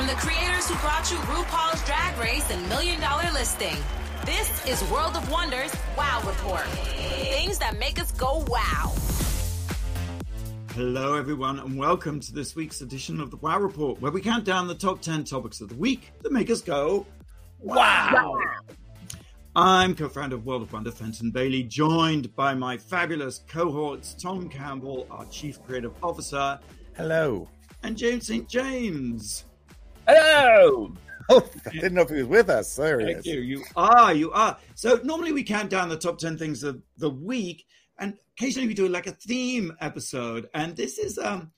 from the creators who brought you RuPaul's Drag Race and Million Dollar Listing. This is World of Wonders Wow Report. Things that make us go wow. Hello, everyone, and welcome to this week's edition of the Wow Report, where we count down the top 10 topics of the week that make us go wow. I'm co founder of World of Wonder, Fenton Bailey, joined by my fabulous cohorts, Tom Campbell, our Chief Creative Officer. Hello. And James St. James. Hello. Oh, I didn't know if he was with us. There he is. you. You are, you are. So normally we count down the top 10 things of the week, and occasionally we do like a theme episode. And this is, um,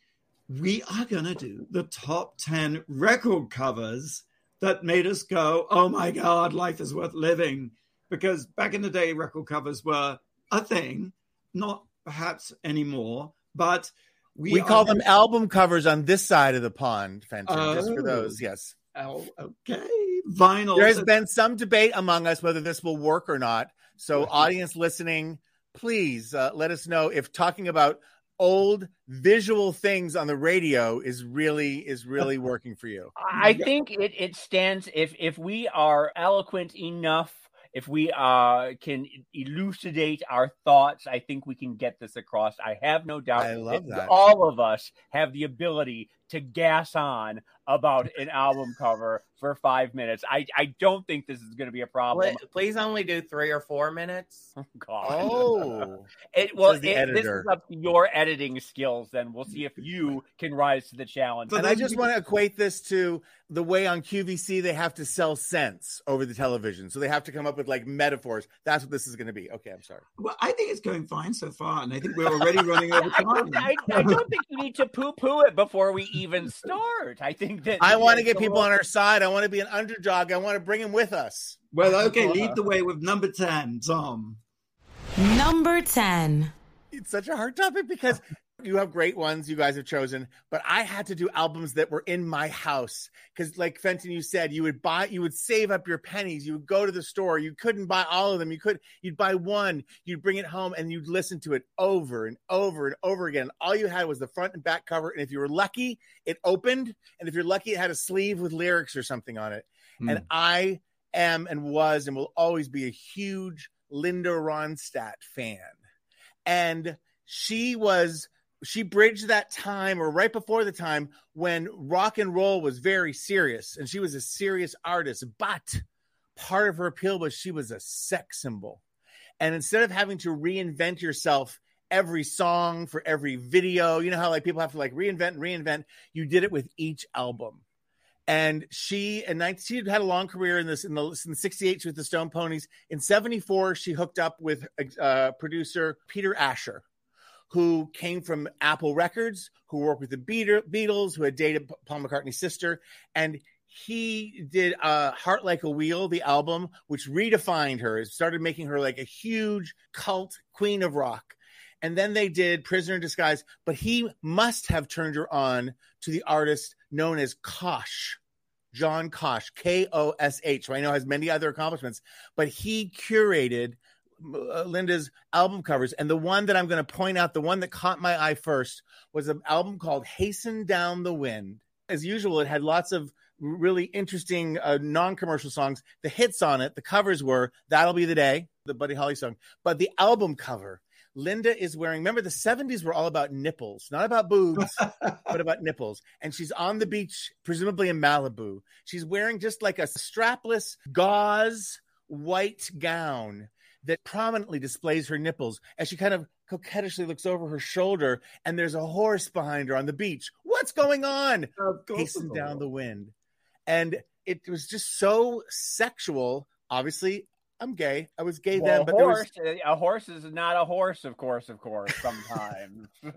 we are going to do the top 10 record covers that made us go, oh my God, life is worth living. Because back in the day, record covers were a thing, not perhaps anymore, but we, We call them album covers on this side of the pond, Fenton, just for Oh. those. Yes. Oh, okay. Vinyl. There has been some debate among us whether this will work or not. So, audience listening, please uh, let us know if talking about old visual things on the radio is really is really working for you. I think it, it stands if if we are eloquent enough, if we uh can elucidate our thoughts, I think we can get this across. I have no doubt I love that. all of us have the ability to gas on about an album cover for five minutes. I, I don't think this is going to be a problem. Pl- Please only do three or four minutes. Oh, God. Oh, It, well, it- this is up to your editing skills. Then we'll see if you can rise to the challenge. But and I just want to equate this to the way on QVC they have to sell sense over the television. So they have to come up with like metaphors. That's what this is going to be. Okay, I'm sorry. Well, I think it's going fine so far, and I think we're already running over time. I, I don't think you need to poo-poo it before we even start. I think that I want to get people on our side. I want to be an underdog. I want to bring him with us. Well, okay, lead the way with number 10, Tom. Number 10. It's such a hard topic because you have great ones you guys have chosen, but I had to do albums that were in my house because, like Fenton, you said you would buy, you would save up your pennies, you would go to the store, you couldn't buy all of them, you could, you'd buy one, you'd bring it home, and you'd listen to it over and over and over again. All you had was the front and back cover, and if you were lucky, it opened, and if you're lucky, it had a sleeve with lyrics or something on it. Hmm. And I am and was and will always be a huge Linda Ronstadt fan. And she was she bridged that time or right before the time when rock and roll was very serious and she was a serious artist but part of her appeal was she was a sex symbol. And instead of having to reinvent yourself every song for every video you know how like people have to like reinvent reinvent you did it with each album. And she and 19 she had a long career in this in the, in 68 with the stone poneys. In 74 she hooked up with uh, producer peter asher who came from apple records who worked with the beatles who had dated paul mccartney's sister. And he did uh, heart like a wheel the album which redefined her. It started making her like a huge cult queen of rock. And then they did prisoner in disguise but he must have turned her on to the artist known as kosh john kosh k-o-s-h who i know has many other accomplishments but he curated linda's album covers and the one that i'm going to point out the one that caught my eye first was an album called hasten down the wind as usual it had lots of really interesting uh, non-commercial songs the hits on it the covers were that'll be the day the buddy holly song but the album cover Linda is wearing, remember the 70s were all about nipples, not about boobs, but about nipples. And she's on the beach, presumably in Malibu. She's wearing just like a strapless gauze white gown that prominently displays her nipples as she kind of coquettishly looks over her shoulder and there's a horse behind her on the beach. What's going on? Of course down the wind. And it was just so sexual. Obviously, I'm gay. I was gay Well, then, but there was uh, a horse is not a horse, of course, of course, sometimes.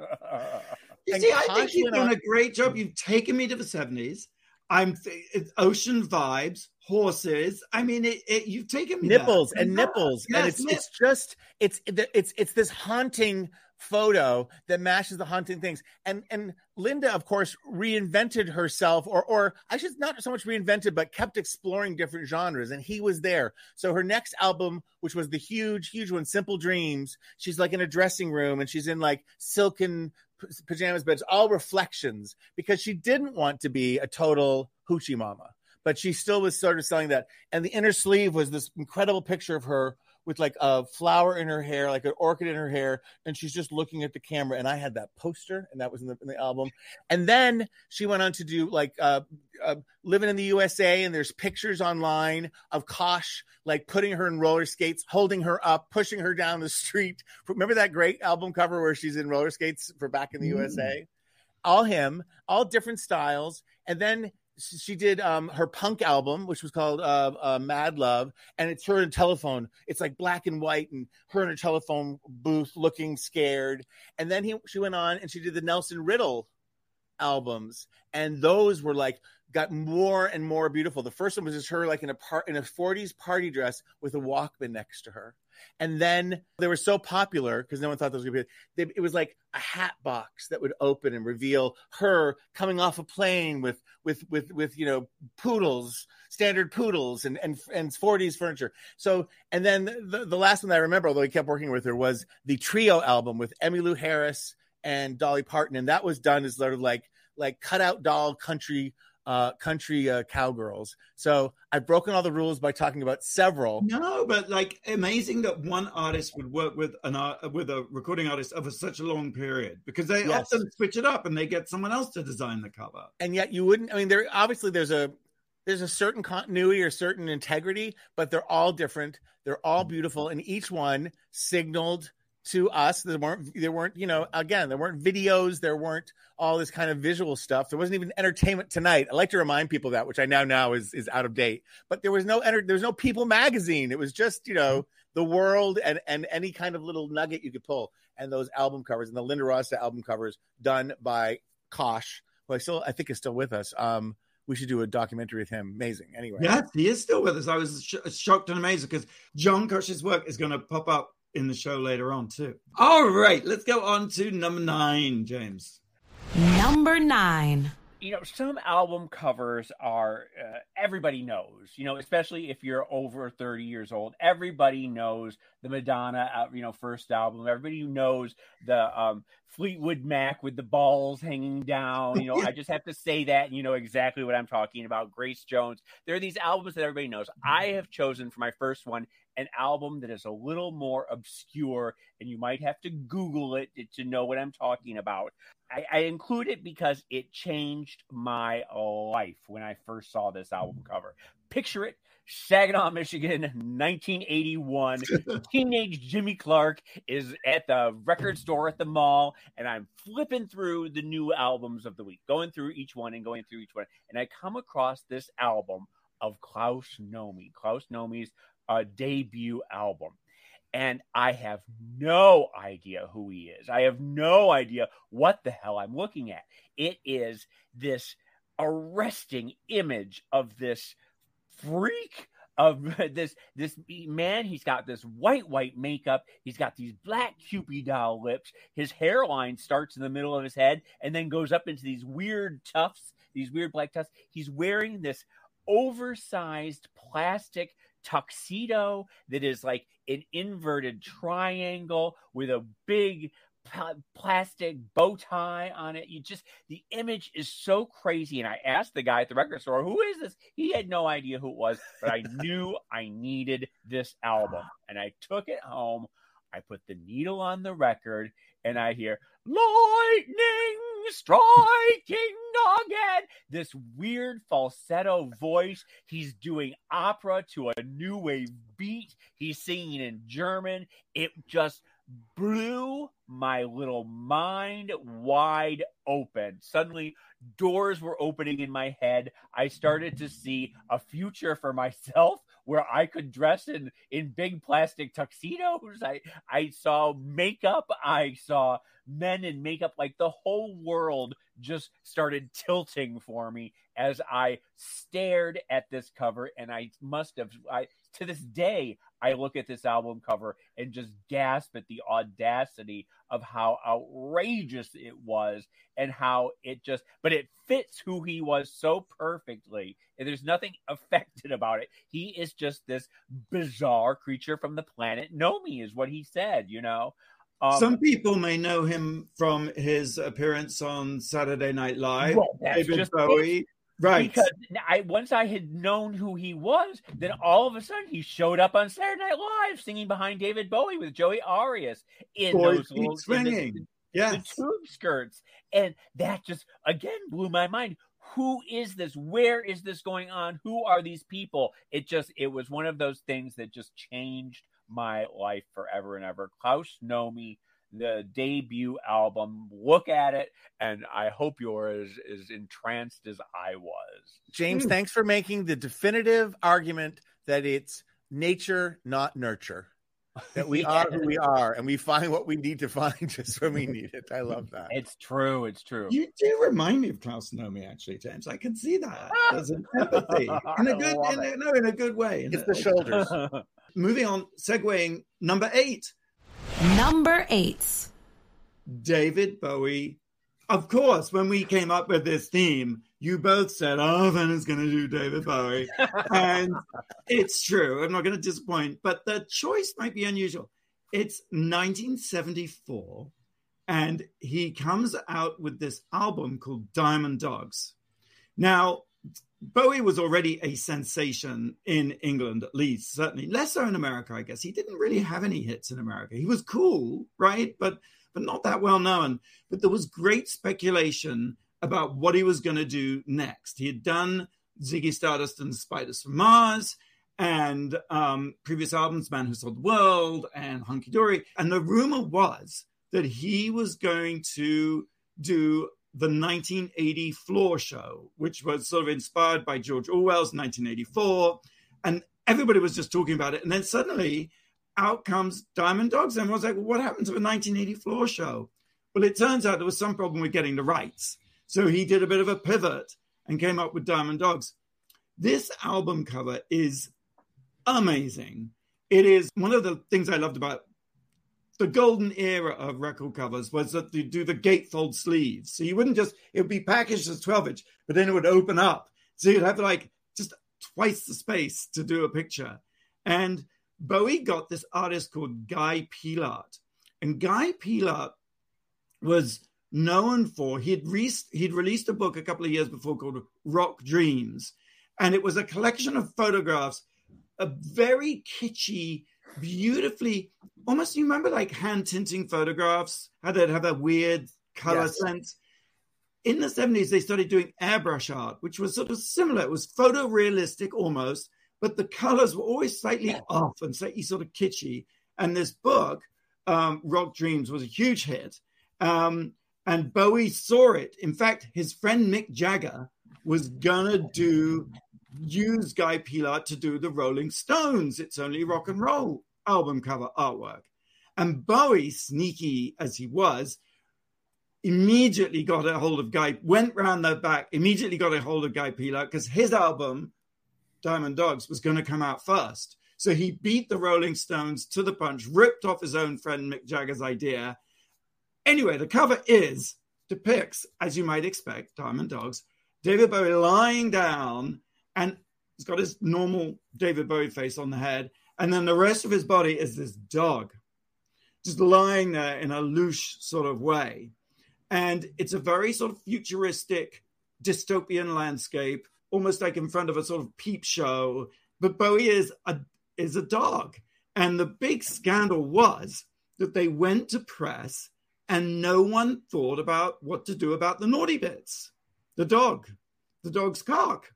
You And see, I think you've done on- a great job. You've taken me to the 70s. I'm ocean vibes, horses. I mean, it, it, you've taken nipples and nipples. And it's it's just it's it's it's this haunting photo that matches the haunting things. And and linda of course reinvented herself or or i should not so much reinvented but kept exploring different genres. And he was there. So her next album which was the huge huge one simple dreams she's like in a dressing room and she's in like silken pajamas but it's all reflections because she didn't want to be a total Hoochie Mama, but she still was sort of selling that. And the inner sleeve was this incredible picture of her with like a flower in her hair, like an orchid in her hair, and she's just looking at the camera. And I had that poster, and that was in the, in the album. And then she went on to do like uh, uh, living in the USA, and there's pictures online of Kosh like putting her in roller skates, holding her up, pushing her down the street. Remember that great album cover where she's in roller skates for Back in the mm. USA? All him, all different styles, and then she did um, her punk album, which was called uh, uh, Mad Love, and it's her in a telephone. It's like black and white, and her in a telephone booth looking scared. And then he, she went on and she did the Nelson Riddle albums, and those were like got more and more beautiful. The first one was just her like in a part in a 40s party dress with a Walkman next to her. And then they were so popular because no one thought those would be. They, it was like a hat box that would open and reveal her coming off a plane with with with with you know poodles, standard poodles, and and and 40s furniture. So and then the, the last one that I remember, although he kept working with her, was the trio album with Emmylou Harris and Dolly Parton, and that was done as sort of like like cutout doll country uh, country uh, cowgirls. So I've broken all the rules by talking about several. No, but like amazing that one artist would work with an art, with a recording artist over such a long period because they yes. often switch it up and they get someone else to design the cover. And yet you wouldn't. I mean, there obviously there's a there's a certain continuity or certain integrity, but they're all different. They're all beautiful, and each one signaled to us. There weren't there weren't you know again there weren't videos, there weren't all this kind of visual stuff. There wasn't even entertainment tonight. I like to remind people that, which I now now is is out of date. But there was no enter, there was no People magazine. It was just you know the world and and any kind of little nugget you could pull. And those album covers and the Linda rossa album covers done by Kosh, who I still I think is still with us. Um, we should do a documentary with him. Amazing. Anyway, yes, he is still with us. I was sh- shocked and amazed because John Kosh's work is going to pop up in the show later on too. All right, let's go on to number nine, James. Number nine. You know, some album covers are uh, everybody knows. You know, especially if you're over 30 years old, everybody knows the Madonna, uh, you know, first album. Everybody knows the um, Fleetwood Mac with the balls hanging down. You know, I just have to say that, and you know exactly what I'm talking about. Grace Jones. There are these albums that everybody knows. I have chosen for my first one an album that is a little more obscure, and you might have to Google it to know what I'm talking about. I, I include it because it changed my life when I first saw this album cover. Picture it Saginaw, Michigan, 1981. Teenage Jimmy Clark is at the record store at the mall, and I'm flipping through the new albums of the week, going through each one and going through each one. And I come across this album of Klaus Nomi, Klaus Nomi's uh, debut album. And I have no idea who he is. I have no idea what the hell I'm looking at. It is this arresting image of this freak of this this man he's got this white white makeup he's got these black cupid doll lips his hairline starts in the middle of his head and then goes up into these weird tufts these weird black tufts he's wearing this oversized plastic tuxedo that is like an inverted triangle with a big plastic bow tie on it. You just the image is so crazy. And I asked the guy at the record store, "Who is this?" He had no idea who it was, but I knew I needed this album, and I took it home. I put the needle on the record, and I hear lightning striking. This weird falsetto voice. He's doing opera to a new wave beat. He's singing in German. It just blew my little mind wide open. Suddenly, doors were opening in my head. I started to see a future for myself where I could dress in in big plastic tuxedos. I I saw makeup. I saw men in makeup. Like the whole world just started tilting for me as I stared at this cover, and I must have. I to this day I look at this album cover and just gasp at the audacity of how outrageous it was and how it just, but it fits who he was so perfectly. And there's nothing affected about it. He is just this bizarre creature from the planet Nomi, is what he said, you know? Um, Some people may know him from his appearance on Saturday Night Live, well, David Bowie. Right. Because I once I had known who he was, then all of a sudden he showed up on Saturday Night Live singing behind David Bowie with Joey Arias in Boy those little in the- swinging. the tube skirts. And that just again blew my mind. Who is this? Where is this going on? Who are these people? It just it was one of those things that just changed my life forever and ever. Klaus Nomi, the debut album. Look at it, and I hope you're as, as entranced as I was. James, Hmm. thanks for making the definitive argument that it's nature, not nurture. That we are who we are and we find what we need to find just when we need it. I love that. It's true. It's true. You do remind me of Klaus Nomi, actually, James. I can see that. There's an empathy in a good, I in a, no, in a good way. In It's a- the shoulders. Moving on, segueing number eight, Number eight. David Bowie. Of course, when we came up with this theme, you both said, "Oh, Vanna's going to do David Bowie," and it's true. I'm not going to disappoint, but the choice might be unusual. It's 1974, and he comes out with this album called Diamond Dogs. Now, Bowie was already a sensation in England, at least, certainly less so in America, I guess. He didn't really have any hits in America. He was cool, right? But but not that well known. But there was great speculation about what he was going to do next. He had done Ziggy Stardust and Spiders from Mars and um, previous albums, Man Who Sold the World and Hunky Dory. And the rumor was that he was going to do the 1980 Floor Show, which was sort of inspired by George Orwell's 1984. And everybody was just talking about it. And then suddenly out comes Diamond Dogs. And I was like, well, what happened to the 1980 Floor Show? Well, it turns out there was some problem with getting the rights. So he did a bit of a pivot and came up with Diamond Dogs. This album cover is amazing. It is one of the things I loved about the golden era of record covers was that you do the gatefold sleeves. So you wouldn't just, it would be packaged as 12 inch, but then it would open up. So you'd have like just twice the space to do a picture. And Bowie got this artist called Guy Peellaert. And Guy Peellaert was known for, he'd, re- he'd released a book a couple of years before called Rock Dreams. And it was a collection of photographs, a very kitschy, beautifully, almost you remember like hand tinting photographs, how they'd have that weird color Yes. sense. In the 70s, they started doing airbrush art, which was sort of similar. It was photorealistic almost, but the colors were always slightly off and slightly sort of kitschy. And this book, um, Rock Dreams, was a huge hit. Um, and Bowie saw it. In fact, his friend Mick Jagger was gonna do use Guy Peellaert to do the Rolling Stones. It's only rock and roll album cover artwork. And Bowie, sneaky as he was, immediately got a hold of Guy, went round the back, immediately got a hold of Guy Peellaert because his album, Diamond Dogs, was going to come out first. So he beat the Rolling Stones to the punch, ripped off his own friend Mick Jagger's idea. Anyway, the cover is depicts, as you might expect, Diamond Dogs, David Bowie lying down and he's got his normal David Bowie face on the head. And then the rest of his body is this dog just lying there in a loose sort of way. And it's a very sort of futuristic dystopian landscape, almost like in front of a sort of peep show. But Bowie is a is a dog. And the big scandal was that they went to press and no one thought about what to do about the naughty bits. The dog, the dog's cock.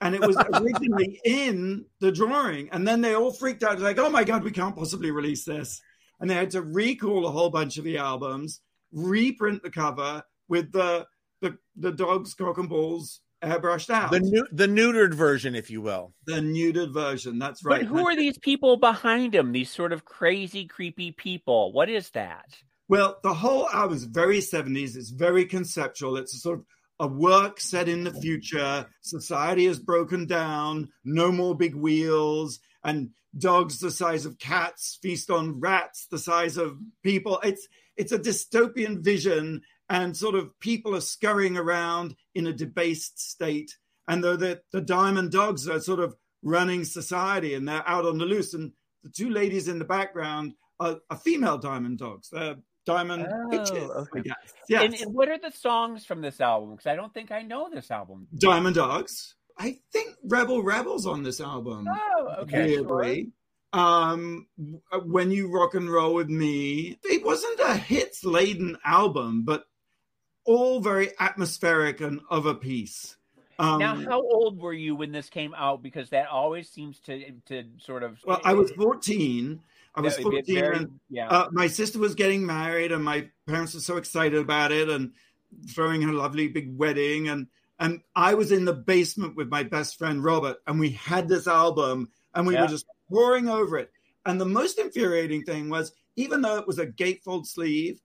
And it was originally in the drawing. And then they all freaked out, like, oh my God, we can't possibly release this. And they had to recall a whole bunch of the albums, reprint the cover with the the, the dog's cock and balls airbrushed out. The new, the neutered version, if you will. the neutered version. That's right. But who are these people behind him? These sort of crazy, creepy people. What is that? Well, the whole album is very 70s. It's very conceptual. It's a sort of a work set in the future. Society has broken down, no more big wheels, and dogs the size of cats feast on rats the size of people. It's it's a dystopian vision, and sort of people are scurrying around in a debased state. And though the, the diamond dogs are sort of running society and they're out on the loose, and the two ladies in the background are, are female diamond dogs. They're Diamond Oh, I okay. guess. Yes. And, and what are the songs from this album? Because I don't think I know this album. Diamond Dogs. I think Rebel Rebels on this album. Oh, okay. sure. Um, when you rock and roll with me, it wasn't a hits laden album, but all very atmospheric and of a piece. Um, Now, how old were you when this came out? Because that always seems to to sort of. well, I was 14. I was Yeah, it'd be 14 very- and yeah. uh, my sister was getting married and my parents were so excited about it and throwing her lovely big wedding and and I was in the basement with my best friend Robert and we had this album and we Yeah. were just pouring over it and the most infuriating thing was even though it was a gatefold sleeve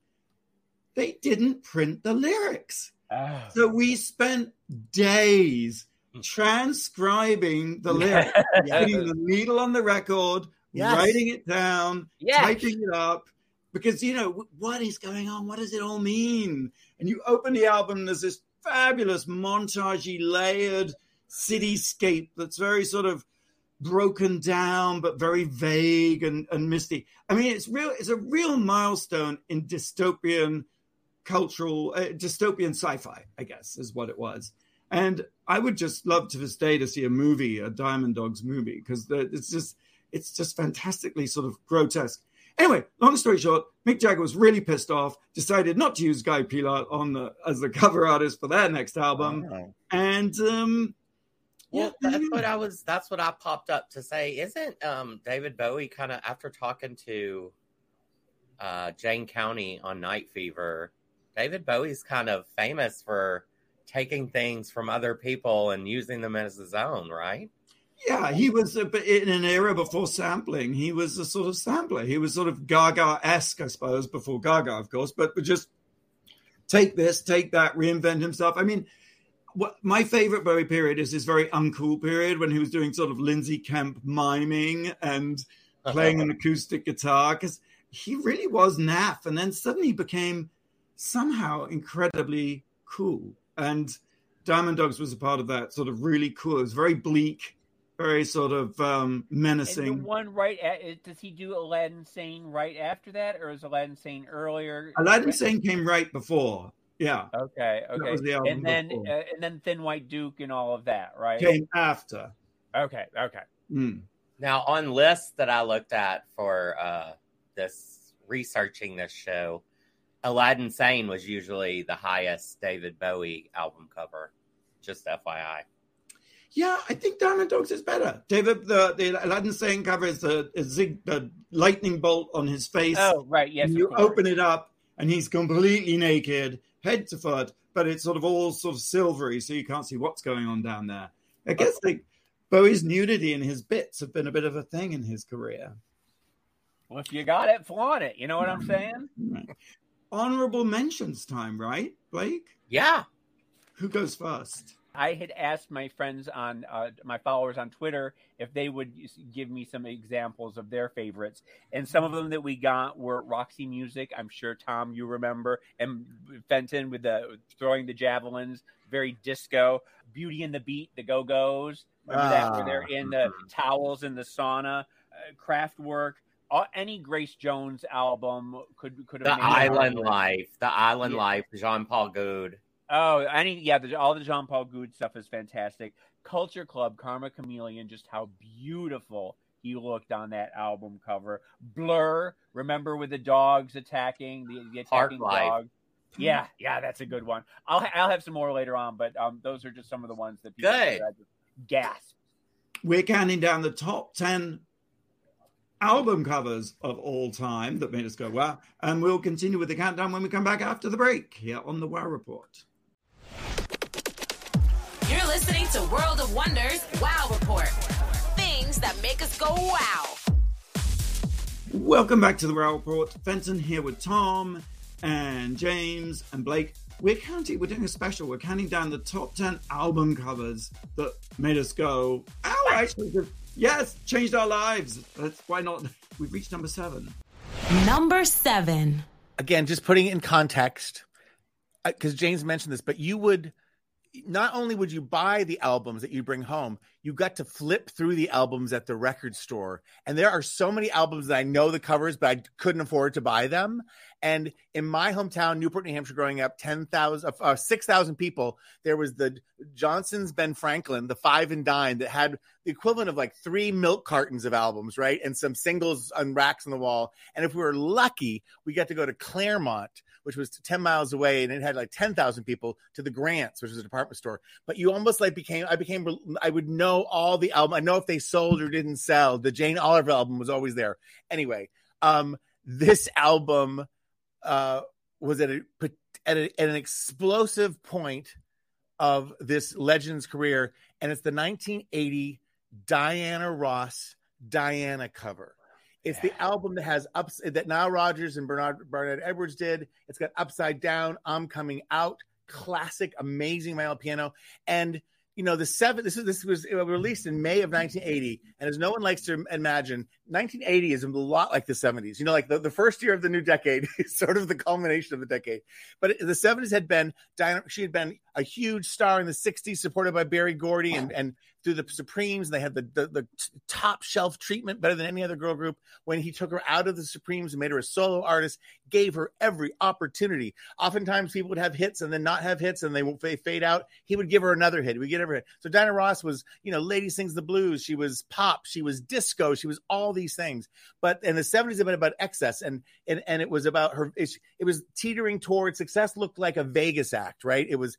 they didn't print the lyrics Ah. so we spent days transcribing the lyrics putting the needle on the record Yes. writing it down Yes. typing it up because you know what is going on what does it all mean and you open the album and there's this fabulous montagey layered cityscape that's very sort of broken down but very vague and, and misty i mean it's real it's a real milestone in dystopian cultural uh, dystopian sci-fi i guess is what it was and i would just love to this day to see a movie a diamond dogs movie because it's just it's just fantastically sort of grotesque. Anyway, long story short, Mick Jagger was really pissed off, decided not to use Guy Peellaert on the as the cover artist for their next album, and um, Well, yeah, that's what I was. That's what I popped up to say. Isn't um, David Bowie kind of after talking to uh, Jayne County on Night Fever? David Bowie's kind of famous for taking things from other people and using them as his own, right? Yeah, he was a, in an era before sampling. He was a sort of sampler. He was sort of Gaga esque, I suppose, before Gaga, of course, but just take this, take that, reinvent himself. I mean, what my favorite Bowie period is his very uncool period when he was doing sort of Lindsay Kemp miming and playing an acoustic guitar because he really was naff and then suddenly became somehow incredibly cool and diamond dogs was a part of that sort of really cool it was very bleak very sort of um And the menacing one right at, does he do Aladdin Sane right after that, or is Aladdin Sane earlier? aladdin sane came right before yeah Okay, okay. was the album and then uh, and then Thin White Duke and all of that, right? came after Okay, okay. Mm. Now, on lists that I looked at for uh, this researching this show, Aladdin Sane was usually the highest David Bowie album cover. Just FYI. Yeah, I think Diamond Dogs is better. David, the, the Aladdin Sane cover is the, is the lightning bolt on his face. Oh, right. Yes. you open it up and he's completely naked, head to foot, but it's sort of all sort of silvery, so you can't see what's going on down there. I guess like Bowie's nudity and his bits have been a bit of a thing in his career. Well, if you got it, flaunt it. You know what Mm-hmm. I'm saying? Right. Honorable mentions time, right, Blake? Yeah. Who goes first? I had asked my friends on uh, my followers on Twitter if they would give me some examples of their favorites, and some of them that we got were Roxy Music. I'm sure Tom, you remember, and Fenton with the throwing the javelins, very disco. Beauty and the Beat, the Go Go's. Remember that where they're in the towels in the sauna. Uh, Kraftwerk. Uh, any Grace Jones album could could The have made Island. Life. The Island Yeah. Life, Jean Paul Goude. Oh, any yeah, the, all the Jean Paul Goude stuff is fantastic. Culture Club, Karma Chameleon, just how beautiful he looked on that album cover. Blur, remember with the dogs attacking the, the attacking Park Life. dog. Yeah, yeah, that's a good one. I'll ha- I'll have some more later on, but um, those are just some of the ones that people Good. that gasp. We're counting down the top 10 album covers of all time that made us go wow. And we'll continue with the countdown when we come back after the break here on the Wow Report. You're listening to World of Wonders Wow Report. Things that make us go wow. Welcome back to the Wow Report. Fenton here with Tom and James and Blake. We're counting, we're doing a special. We're counting down the top 10 album covers that made us go, ow, actually, just- yes, changed our lives. That's why not? We've reached number seven. Number seven. again, just putting it in context, uh, because James mentioned this, but you would not only would you buy the albums that you bring home, you got to flip through the albums at the record store. And there are so many albums that I know the covers, but I couldn't afford to buy them. And in my hometown, Newport, New Hampshire, growing up, 10,000, uh, 6,000 people, there was the Johnson's Ben Franklin, the five and dime that had the equivalent of like three milk cartons of albums, right? And some singles on racks on the wall. And if we were lucky, we got to go to Claremont, which was 10 miles away and it had like 10,000 people to the Grants, which was a department store. But you almost like became, I became, I would know all the album. I know if they sold or didn't sell. The Jane Olivor album was always there. Anyway, um, this album uh, was at, a, at, a, at an explosive point of this legend's career. And it's the 1980 Diana Ross Diana cover. It's the album that has ups that Nile Rodgers and Bernard Bernard Edwards did. It's got Upside Down, I'm Coming Out, classic, amazing male piano, and you know the seven. This is this was released in May of 1980, and as no one likes to imagine, 1980 is a lot like the 70s. You know, like the, the first year of the new decade is sort of the culmination of the decade. But the 70s had been Diana. She had been a huge star in the 60s, supported by Berry Gordy and and through the Supremes. And They had the, the, the top shelf treatment, better than any other girl group. When he took her out of the Supremes and made her a solo artist, gave her every opportunity. Oftentimes, people would have hits and then not have hits, and they will fade out. He would give her another hit. We get every hit. So Diana Ross was, you know, Lady Sings the Blues. She was pop. She was disco. She was all these things. But in the 70s, it been about excess, and and and it was about her. It, it was teetering towards success. Looked like a Vegas act, right? It was.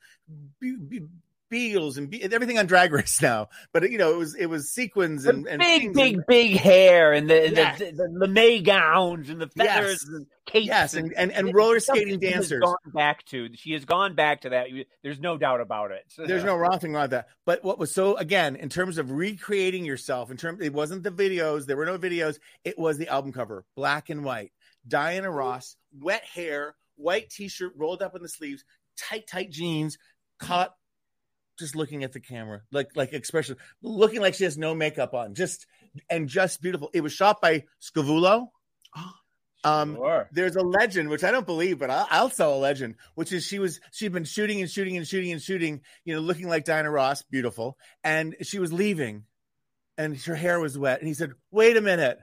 Be, be, Beagles and be- everything on Drag Race now, but you know it was it was sequins and, and big big and, big hair and the yes. the, the, the May gowns and the feathers yes. and capes yes and, and, and roller skating dancers. Gone back to she has gone back to that. There's no doubt about it. There's no wrong thing about that. But what was so again in terms of recreating yourself in terms it wasn't the videos. There were no videos. It was the album cover, black and white. Diana Ross, wet hair, white t-shirt rolled up in the sleeves, tight tight jeans, caught just looking at the camera, like like expression, looking like she has no makeup on, just and just beautiful. It was shot by Scavullo. Um, sure. there's a legend, which I don't believe, but I'll, I'll, sell a legend, which is she was she'd been shooting and shooting and shooting and shooting, you know, looking like Diana Ross, beautiful, and she was leaving, and her hair was wet, and he said, "Wait a minute."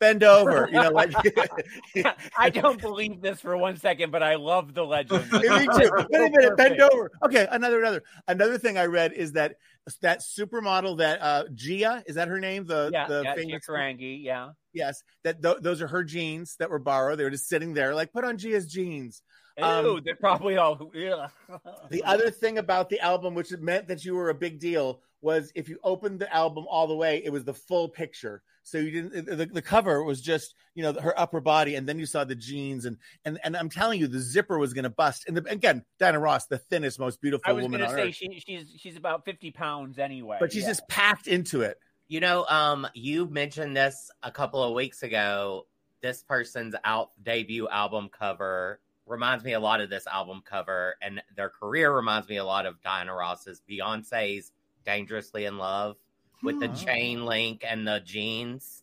Bend over. You know, like I don't believe this for one second, but I love the legend. Me too. Wait a minute, bend over. Okay, another another another thing I read is that that supermodel that uh Gia is that her name? The yeah, the yeah, famous Gia Carangi, yeah. Yes, that th- those are her jeans that were borrowed. They were just sitting there, like put on Gia's jeans. Ew, Um, they're probably all. Yeah. The other thing about the album, which meant that you were a big deal, was if you opened the album all the way, it was the full picture. So you didn't. The, the cover was just you know her upper body, and then you saw the jeans, and and and I'm telling you, the zipper was going to bust. And the, again, Diana Ross, the thinnest, most beautiful woman I was woman going on to say earth, she, she's she's about fifty pounds anyway, but she's yeah. just packed into it. You know, um, you mentioned this a couple of weeks ago. This person's out debut album cover reminds me a lot of this album cover, and their career reminds me a lot of Diana Ross's Beyonce's "Dangerously in Love" with the Oh. chain link and the jeans.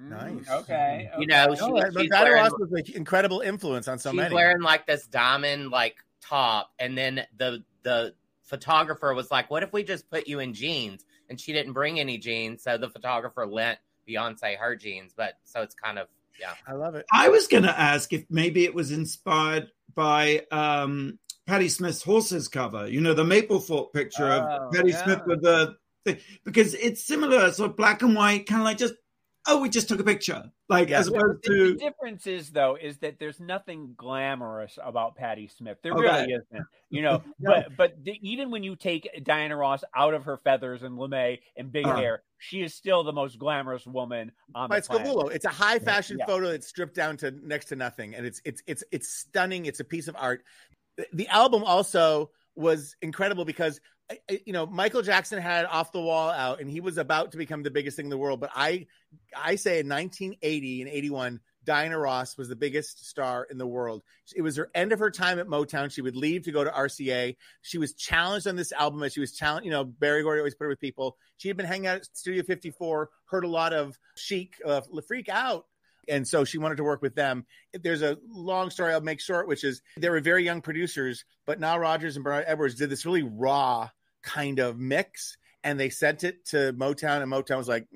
Mm, Nice. Okay, You know, okay. she- No, but she's wearing- Ross was an incredible influence on so She's many. wearing like this diamond like top, and then the the photographer was like, "What if we just put you in jeans?" And she didn't bring any jeans, so the photographer lent Beyonce her jeans. But so it's kind of yeah. I love it. I was going to ask if maybe it was inspired by um, Patti Smith's horses cover. You know, the Mapplethorpe picture Oh, of Patti yeah. Smith with the thing, because it's similar, sort of black and white, kind of like just oh, we just took a picture, like Yeah. as The, opposed the to difference is though is that there's nothing glamorous about Patti Smith. There Okay. really isn't, you know. But but the, even when you take Diana Ross out of her feathers and lame and big Uh-huh. hair, she is still the most glamorous woman on By the planet. Scavullo. It's a high fashion Yeah. photo that's stripped down to next to nothing, and it's it's it's it's stunning. It's a piece of art. The- The album also was incredible because I- I- you know Michael Jackson had Off the Wall out, and he was about to become the biggest thing in the world. But I I say in 1980 and 81. Diana Ross was the biggest star in the world. It was her end of her time at Motown. She would leave to go to RCA. She was challenged on this album as she was challenged. You know, Berry Gordy always put her with people. She had been hanging out at Studio 54, heard a lot of Chic, uh, Freak Out. And so she wanted to work with them. There's a long story I'll make short, which is they were very young producers, but Nile Rodgers and Bernard Edwards did this really raw kind of mix. and they sent it to Motown, and Motown was like,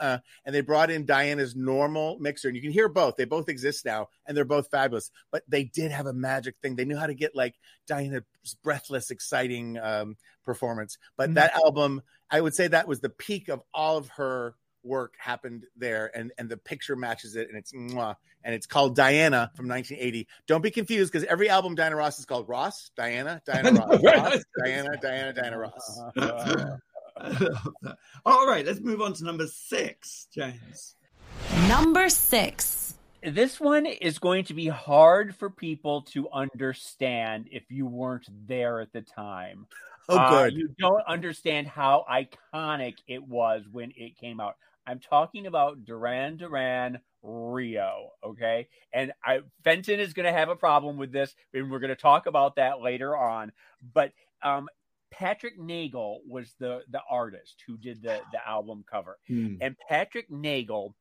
uh and they brought in Diana's normal mixer, and you can hear both. They both exist now, and they're both fabulous. But they did have a magic thing. They knew how to get like Diana's breathless, exciting um, performance. But mm-hmm. that album, I would say that was the peak of all of her work happened there and and the picture matches it and it's mwah, and it's called Diana from 1980. Don't be confused because every album Diana Ross is called Ross, Diana, Diana Ross, Ross Diana, Diana, Diana Ross. All right, let's move on to number 6, James. Number 6. This one is going to be hard for people to understand if you weren't there at the time. Oh, uh, good. Uh, you don't understand how iconic it was when it came out. I'm talking about Duran Duran Rio. Okay. And I Fenton is going to have a problem with this, and we're going to talk about that later on. But um, Patrick Nagel was the the artist who did the the album cover, hmm. and Patrick Nagel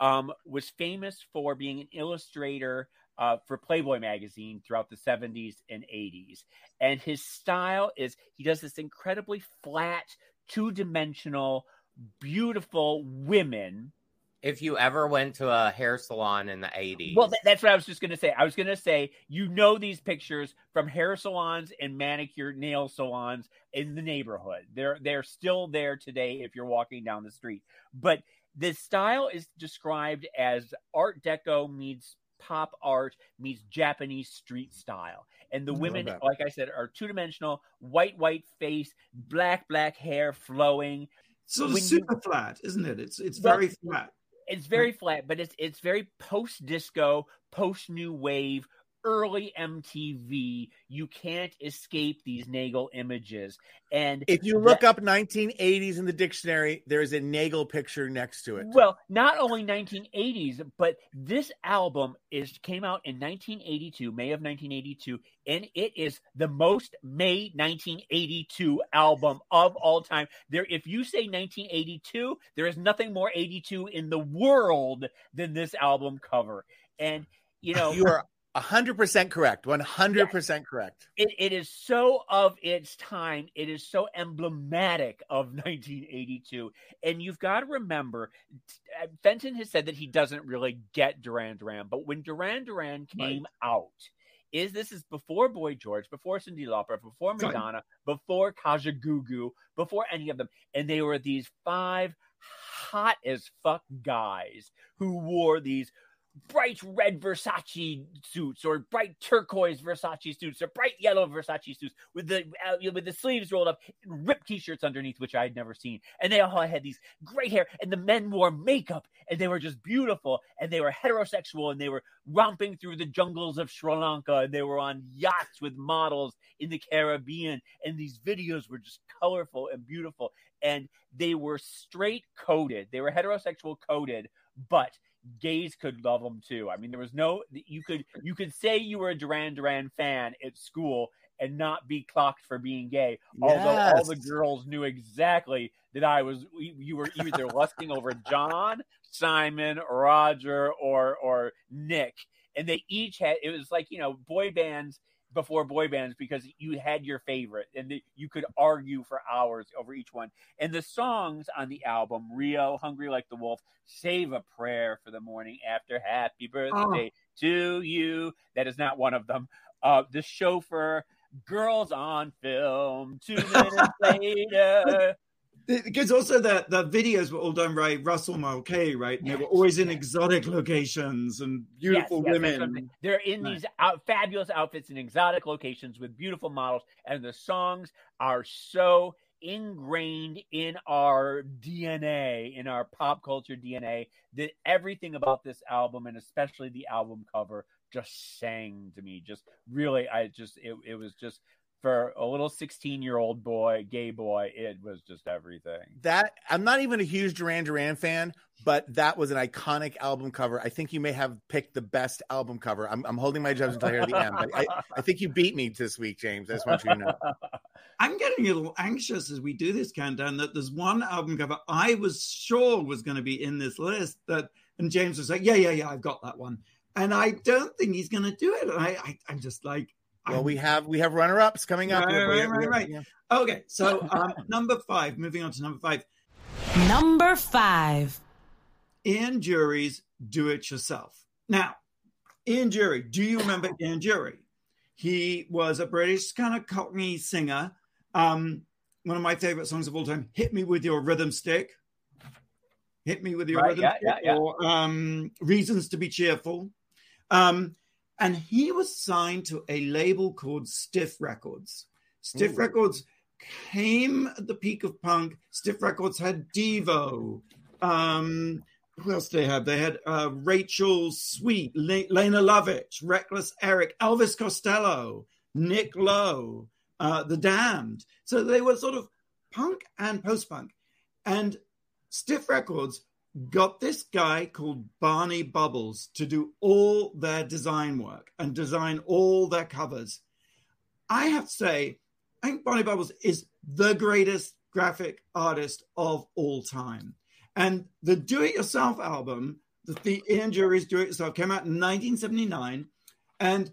um, was famous for being an illustrator uh, for Playboy magazine throughout the 70s and 80s. And his style is he does this incredibly flat, two dimensional beautiful women. If you ever went to a hair salon in the 80s. Well, that's what I was just going to say. I was going to say, you know, these pictures from hair salons and manicure nail salons in the neighborhood. They're, they're still there today if you're walking down the street. But the style is described as Art Deco meets pop art meets Japanese street style. And the women, like I said, are two dimensional, white, white face, black, black hair flowing sort of super you, flat, isn't it? It's it's very flat. It's very flat, but it's it's very post disco, post new wave, early MTV. You can't escape these Nagel images. And if you look that, up 1980s in the dictionary, there is a Nagel picture next to it. Well, not only 1980s, but this album is came out in 1982, May of 1982, and it is the most May 1982 album of all time. There, if you say 1982, there is nothing more 82 in the world than this album cover. And you know, you are hundred percent correct. One hundred percent correct. It, it is so of its time. It is so emblematic of 1982. And you've got to remember, uh, Fenton has said that he doesn't really get Duran Duran, but when Duran Duran came right. out, is this is before Boy George, before Cyndi Lauper, before Madonna, before Kajagoogoo, before any of them, and they were these five hot as fuck guys who wore these bright red Versace suits or bright turquoise Versace suits or bright yellow Versace suits with the uh, with the sleeves rolled up, ripped t-shirts underneath, which I had never seen. And they all had these great hair, and the men wore makeup, and they were just beautiful, and they were heterosexual, and they were romping through the jungles of Sri Lanka, and they were on yachts with models in the Caribbean, and these videos were just colorful and beautiful, and they were straight coded. They were heterosexual coded, but gays could love them too. I mean, there was no you could you could say you were a Duran Duran fan at school and not be clocked for being gay. Yes. Although all the girls knew exactly that I was you were either lusting over John, Simon, Roger, or or Nick, and they each had it was like you know boy bands before boy bands because you had your favorite and the, you could argue for hours over each one. And the songs on the album, Rio, Hungry Like the Wolf, Save a Prayer for the Morning After, Happy Birthday oh. to You, that is not one of them. Uh, the Chauffeur, Girls on Film, Two Minutes Later, because also the the videos were all done by Russell Mulcahy, right? And yes, they were always in yes. exotic locations and beautiful yes, women. They're in these out, fabulous outfits in exotic locations with beautiful models, and the songs are so ingrained in our DNA, in our pop culture DNA, that everything about this album and especially the album cover just sang to me. Just really, I just it, it was just for a little 16 year old boy, gay boy, it was just everything. That I'm not even a huge Duran Duran fan, but that was an iconic album cover. I think you may have picked the best album cover. I'm, I'm holding my judgment until here at the end. I, I, think you beat me this week, James. I just want you to know. I'm getting a little anxious as we do this countdown that there's one album cover I was sure was going to be in this list that, and James was like, yeah, yeah, yeah, I've got that one. And I don't think he's going to do it. And I, I, I'm just like, Well, we have we have runner ups coming up. Right, here. right, We- we- right, right. yeah. Okay, so um, number five. Moving on to number five. Number five. Ian Dury's, Do It Yourself. Now, Ian Dury, do you remember Ian Dury? He was a British kind of cockney singer. Um, one of my favorite songs of all time, Hit Me With Your Rhythm Stick. Hit Me With Your Right, Rhythm yeah, Stick. yeah, yeah. Or um, Reasons to Be Cheerful. Um, and he was signed to a label called Stiff Records. Stiff Ooh. Records came at the peak of punk. Stiff Records had Devo. Um, who else did they have? They had uh, Rachel Sweet, Le- Lene Lovich, Reckless Eric, Elvis Costello, Nick Lowe, uh, The Damned. So they were sort of punk and post punk. And Stiff Records got this guy called Barney Bubbles to do all their design work and design all their covers. I have to say, I think Barney Bubbles is the greatest graphic artist of all time. And the Do It Yourself album, the, the Ian Dury's Do It Yourself, came out in 1979. And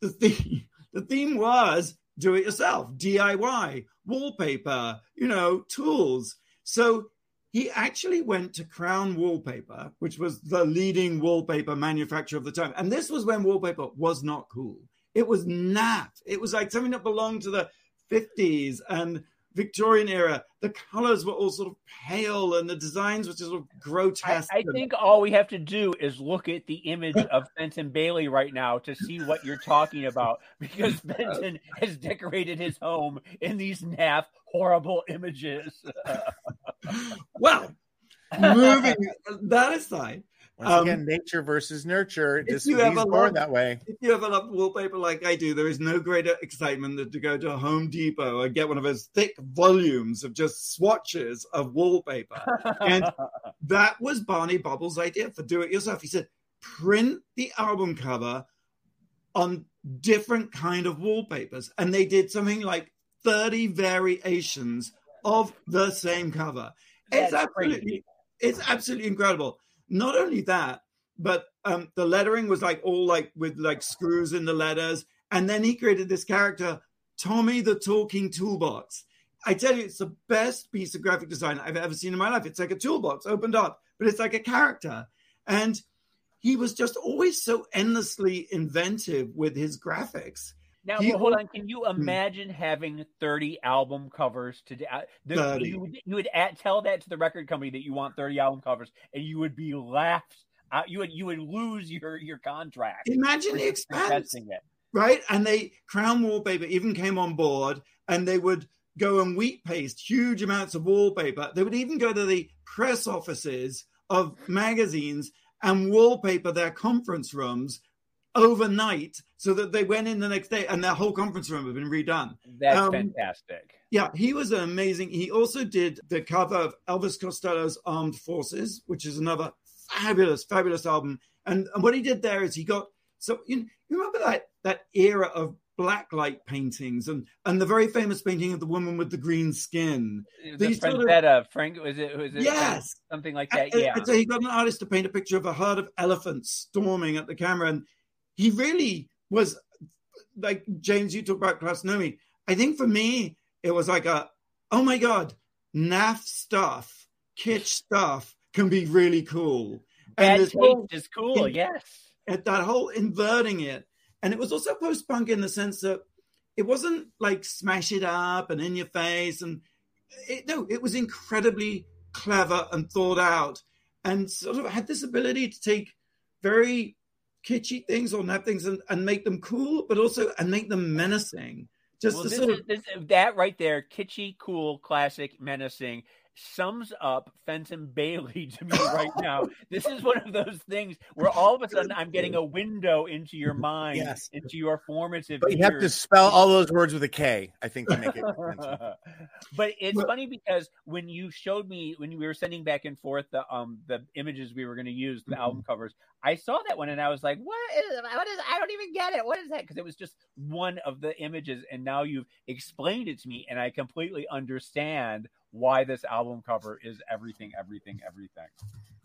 the theme, the theme was do it yourself, DIY, wallpaper, you know, tools. So he actually went to Crown Wallpaper, which was the leading wallpaper manufacturer of the time. And this was when wallpaper was not cool. It was naff. It was like something that belonged to the 50s and Victorian era. The colors were all sort of pale and the designs were just sort of grotesque. I and- think all we have to do is look at the image of Fenton Bailey right now to see what you're talking about because Fenton has decorated his home in these naff, horrible images. well, moving that aside, Once Um, again, nature versus nurture. if Just you he's ever born that way. if you have ever love wallpaper like I do, there is no greater excitement than to go to Home Depot and get one of those thick volumes of just swatches of wallpaper. And that was Barney Bubbles' idea for do it yourself. He said, print the album cover on different kind of wallpapers. And they did something like 30 variations of the same cover. It's absolutely crazy. it's absolutely incredible. Not only that, but um, the lettering was like all like with like screws in the letters. And then he created this character, Tommy the Talking Toolbox. I tell you, it's the best piece of graphic design I've ever seen in my life. It's like a toolbox opened up, but it's like a character. And he was just always so endlessly inventive with his graphics. Now, He- hold on. Can you Hmm. imagine having 30 album covers to uh, the, 30. you would, you would at, tell that to the record company that you want 30 album covers and you would be laughed out. You would you would lose your your contract. Imagine the it. right? And they Crown Wallpaper even came on board, and they would go and wheat paste huge amounts of wallpaper. They would even go to the press offices of magazines and wallpaper their conference rooms overnight, so that they went in the next day and their whole conference room had been redone. That's Um, fantastic. Yeah, he was amazing. He also did the cover of Elvis Costello's Armed Forces, which is another fabulous, fabulous album. And, and what he did there is he got so you, you remember that that era of blacklight paintings and and the very famous painting of the woman with the green skin. The sort of- Frank, was it? Was it Yes. something like And- that? Yeah. and so he got an artist to paint a picture of a herd of elephants storming at the camera, and he really was like James. You talk about Klaus Nomi. I think for me, it was like a, oh my god, naff stuff, kitsch stuff can be really cool. Bad this whole- is cool. in- yes. at that whole inverting it. And it was also post punk in the sense that it wasn't like smash it up and in your face. And it, no, it was incredibly clever and thought out and sort of had this ability to take very kitschy things or nap things and, and make them cool, but also and make them menacing. Just Well, this sort is, of this, that right there, kitschy, cool, classic, menacing, sums up Fenton Bailey to me right now. this is one of those things where all of a sudden I'm getting a window into your mind, Yes. into your formative. But you have to spell all those words with a K, I think, to make it. but it's But- funny because when you showed me when we were sending back and forth the um the images we were going to use the Mhm. album covers i saw that one and i was like what is what is i don't even get it what is that because it was just one of the images and now you've explained it to me and i completely understand why this album cover is everything everything everything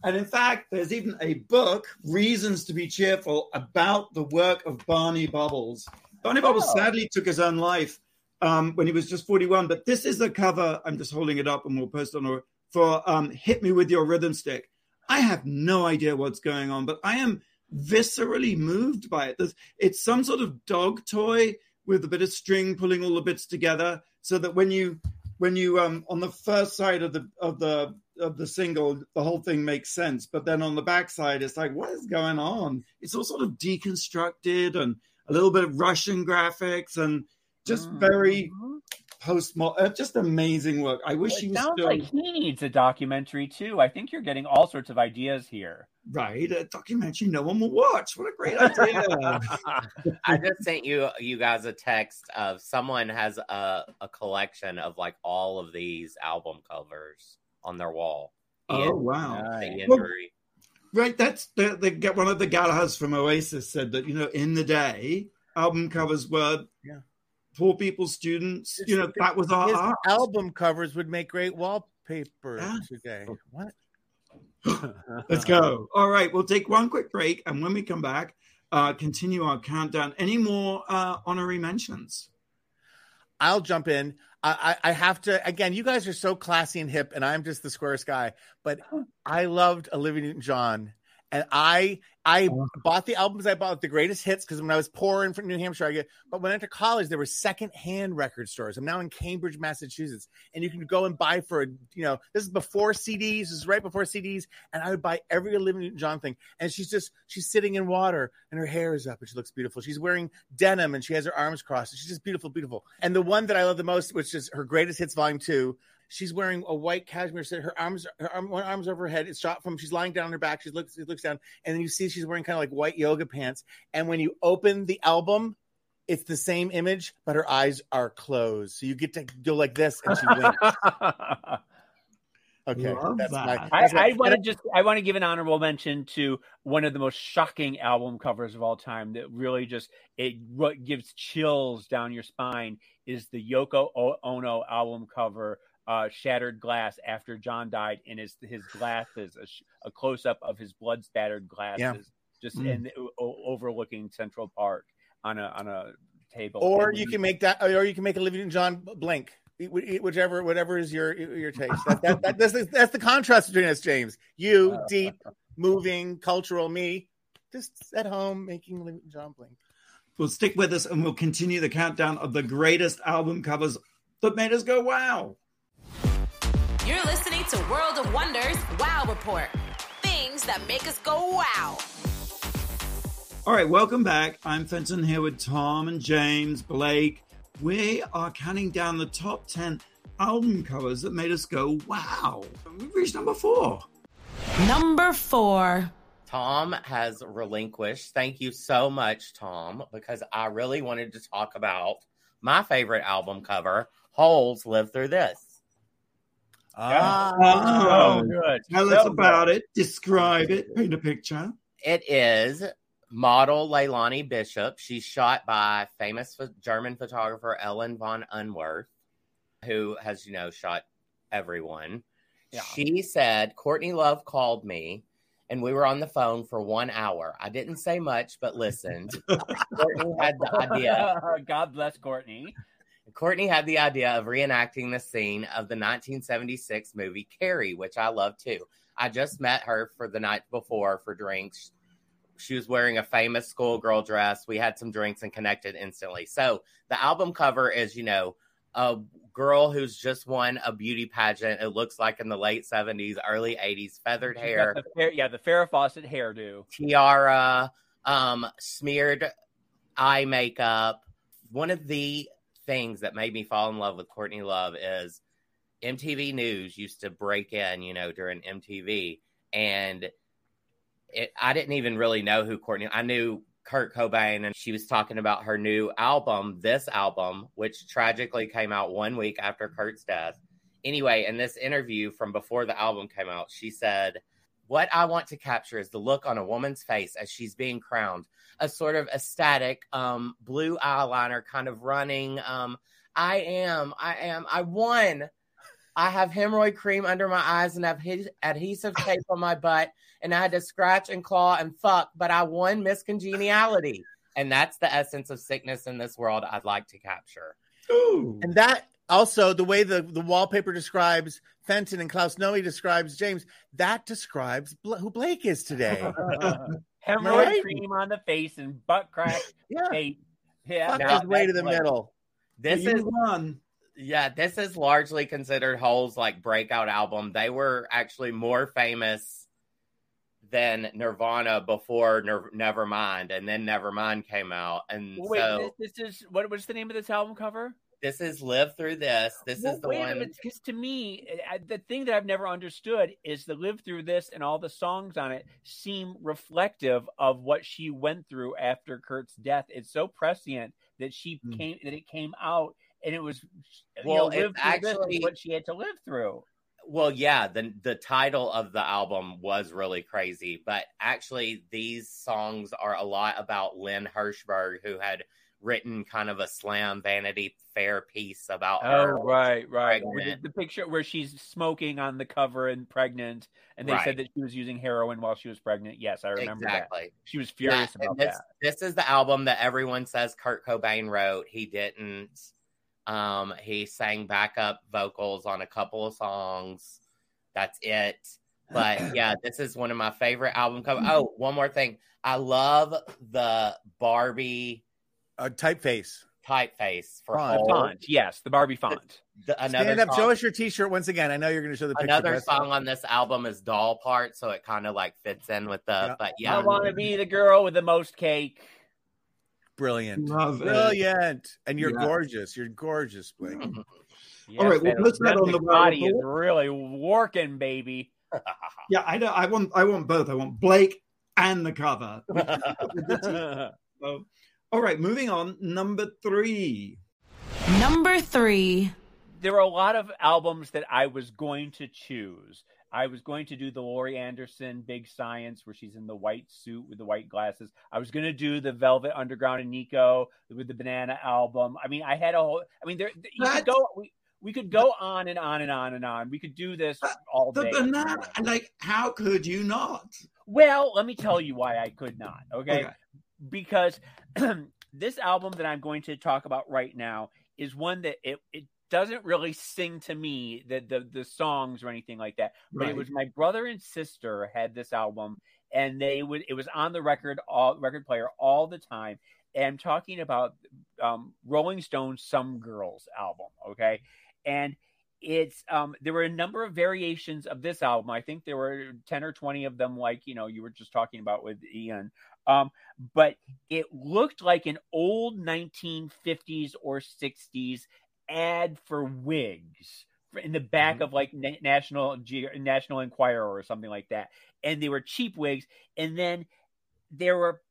And in fact, there's even a book, Reasons to Be Cheerful, about the work of Barney Bubbles. Barney Bubbles Oh. sadly took his own life um, when he was just 41. But this is the cover. I'm just holding it up and we'll post it on our, for um, "Hit Me with Your Rhythm Stick." I have no idea what's going on, but I am viscerally moved by it. There's, it's some sort of dog toy with a bit of string pulling all the bits together, so that when you when you um on the first side of the of the of the single, the whole thing makes sense. But then on the back side, it's like, what is going on? It's all sort of deconstructed and a little bit of Russian graphics and just very post uh, just amazing work. I wish Well, he it was sounds still like he needs a documentary too. I think you're getting all sorts of ideas here. Right. A documentary no one will watch. What a great idea. I just sent you you guys a text of someone has a, a collection of like all of these album covers on their wall. oh wow. The Nice. injury. Right, that's the, the get one of the Gallagher's from Oasis said that you know in the day album covers were Yeah. poor people students. You know that was our album covers would make great wallpaper Yeah. today. Oh. What? Let's go. All right, we'll take one quick break, and when we come back, uh, continue our countdown. Any more uh, honorary mentions? I'll jump in. I, I have to again. You guys are so classy and hip, and I'm just the squarest guy. But I loved Olivia Newton-John, and I I oh. bought the albums. I bought the greatest hits because when I was poor in New Hampshire, I get. But when I went to college, there were secondhand record stores. I'm now in Cambridge, Massachusetts, and you can go and buy for you know this is before CDs. This is right before CDs, and I would buy every Olivia Newton-John thing. And she's just she's sitting in water, and her hair is up, and she looks beautiful. She's wearing denim, and she has her arms crossed. And she's just beautiful, beautiful. And the one that I love the most, which is her greatest hits, volume two. She's wearing a white cashmere set. Her arms, her arm, one arm's over her head. It's shot from. She's lying down on her back. She looks, she looks down, and then you see she's wearing kind of like white yoga pants. And when you open the album, it's the same image, but her eyes are closed. So you get to go like this, and she winks. Okay, Love that's that. I, that's my- I want to just I want to give an honorable mention to one of the most shocking album covers of all time that really just it what gives chills down your spine is the Yoko Ono album cover uh Shattered Glass after John died and his his glasses a, sh- a close up of his blood spattered glasses just Mm. in o- overlooking Central Park on a on a table or you can make that, or you can make Olivia Newton-John blink. Whichever, whatever is your your taste. That, that, that, that's, the, that's the contrast between us, James. You deep, moving, cultural. Me, just at home making Olivia Newton-John blink. We'll stick with us, and we'll continue the countdown of the greatest album covers that made us go wow. You're listening to World of Wonders Wow Report. Things that make us go wow. All right, welcome back. I'm Fenton here with Tom and James, Blake. We are counting down the top 10 album covers that made us go, wow. We've reached number four. Number four. Tom has relinquished. Thank you so much, Tom, because I really wanted to talk about my favorite album cover, Hole's Live Through This. Ah, Oh, so good Tell so us good. about it, describe it, paint a picture. It is model Leilani Bishop. She's shot by famous ph- German photographer Ellen von Unwerth, who has, you know, shot everyone. Yeah. She said, Courtney Love called me and we were on the phone for one hour. I didn't say much, but listened. Courtney had the idea. God bless Courtney. Courtney had the idea of reenacting the scene of the 1976 movie Carrie, which I love too. I just met her for the night before for drinks. She was wearing a famous schoolgirl dress. We had some drinks and connected instantly. So the album cover is, you know, a girl who's just won a beauty pageant. It looks like in the late 70s, early 80s, feathered hair the yeah, the Farrah Fawcett hairdo. tiara, um, smeared eye makeup. One of the things that made me fall in love with Courtney Love is MTV News used to break in, you know, during MTV, and it, I didn't even really know who Courtney. I knew Kurt Cobain, and she was talking about her new album, this album, which tragically came out one week after Kurt's death. Anyway, in this interview from before the album came out, she said, What I want to capture is the look on a woman's face as she's being crowned, a sort of ecstatic um, blue eyeliner kind of running. Um, I am, I am, I won. I have hemorrhoid cream under my eyes and have his- adhesive tape on my butt, and I had to scratch and claw and fuck, but I won Miss Congeniality. and that's the essence of sickness in this world I'd like to capture. Ooh. And that also the way the, the wallpaper describes Fenton and Klaus Nomi describes James, that describes Bla- who Blake is today. Hemorrhoid Right? cream on the face and butt crack yeah. tape. Yeah, Fuck his way to the like- middle. This you is one. yeah, this is largely considered Hole's like breakout album. They were actually more famous than Nirvana before Nir- Nevermind, and then Nevermind came out, and Wait, so this, this is what was the name of this album cover? This is Live Through This. This Well, is the wait one. because to me, I- the thing that I've never understood is to live through this and all the songs on it seem reflective of what she went through after Kurt's death. It's so prescient that she Hmm. came that it came out and it was you Well, know, live it's this actually- what she had to live through. Well, yeah, the the title of the album was really crazy, but actually these songs are a lot about Lynn Hirschberg, who had written kind of a slam Vanity Fair piece about her. Oh, right, right. The, picture where she's smoking on the cover and pregnant, and they Right. said that she was using heroin while she was pregnant. Yes, I remember that. Exactly. She was furious about this, that. This is the album that everyone says Kurt Cobain wrote. He didn't. Um, he sang backup vocals on a couple of songs. That's it. But yeah, this is one of my favorite album covers. Oh, one more thing. I love the Barbie A typeface. typeface for Font. Hole. Font, yes, the Barbie font. The, another Stand up, song, show us your T-shirt once again. I know you're going to show the picture. another Chris. song on this album is Doll Part, so it kind of like fits in with the. Yeah. But I want to be the girl with the most cake. Brilliant, Love it. brilliant, and you're Yeah. gorgeous. You're gorgeous, Blake. All right, we'll put that on the body is really working, baby. Yeah, I know. I want. I want both. I want Blake and the cover. So, all right, moving on. Number three. Number three. there were a lot of albums that I was going to choose. I was going to do the Laurie Anderson Big Science, where she's in the white suit with the white glasses. I was going to do the Velvet Underground and Nico with the Banana album. I mean, I had a whole. I mean, there you could go. We, we could go on and on and on and on. We could do this uh, all The day. banana. Like, how could you not? Well, let me tell you why I could not. Okay, Okay. because this album that I'm going to talk about right now is one that it, it doesn't really sing to me the, the the songs or anything like that. But it was my brother and sister had this album, and they would it was on the record all record player all the time. And I'm talking about um, Rolling Stone's "Some Girls" album. Okay, and it's um there were a number of variations of this album i think there were 10 or 20 of them like you know you were just talking about with ian um but it looked like an old 1950s or 60s ad for wigs in the back of like national national enquirer or something like that. And they were cheap wigs and then there were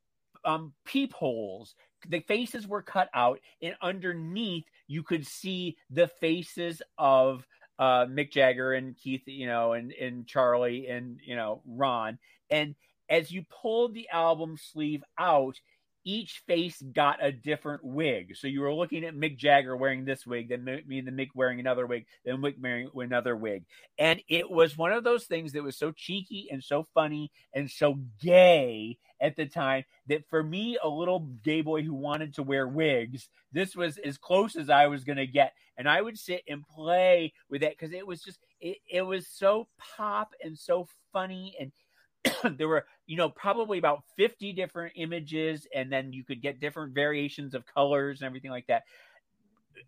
um peepholes. The faces were cut out and underneath you could see the faces of uh Mick Jagger and Keith, you know, and and Charlie and you know Ron. And as you pulled the album sleeve out, each face got a different wig. So you were looking at Mick Jagger wearing this wig, then me and the Mick wearing another wig, then Mick wearing another wig. And it was one of those things that was so cheeky and so funny and so gay at the time that for me, a little gay boy who wanted to wear wigs, this was as close as I was going to get. And I would sit and play with that because it was just, it, it was so pop and so funny. And there were, you know, probably about 50 different images, and then you could get different variations of colors and everything like that.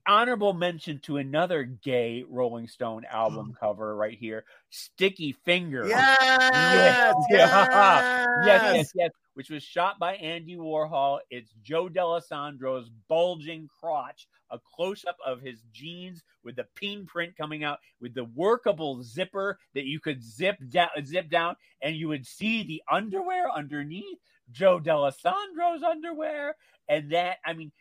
Honorable mention to another gay Rolling Stone album cover right here Sticky Finger. Yes, Yeah. yes, Yes, yes, yes. Which was shot by Andy Warhol. It's Joe Dallesandro's bulging crotch, a close up of his jeans with the peen print coming out, with the workable zipper that you could zip down, zip down, and you would see the underwear underneath. Joe Dallesandro's underwear, and that I mean,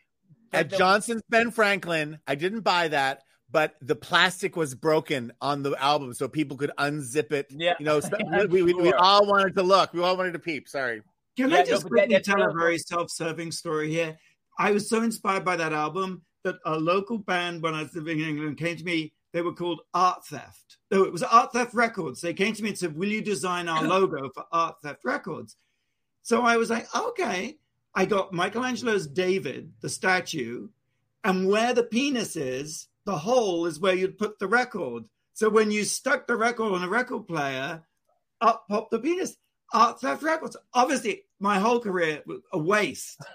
At the- Johnson's Ben Franklin, I didn't buy that, but the plastic was broken on the album, so people could unzip it. Yeah, You know, so- we, we, we all wanted to look. We all wanted to peep. Sorry. Can Yeah, I just that- quickly that's tell a very self-serving story here? I was so inspired by that album that a local band when I was living in England came to me. They were called Art Theft. No, it was Art Theft Records. They came to me and said, "Will you design our logo for Art Theft Records?" So I was like, "Okay." I got Michelangelo's David, the statue, and where the penis is, the hole is where you'd put the record. So when you stuck the record on a record player, up popped the penis. Art Theft Records. Obviously, my whole career was a waste.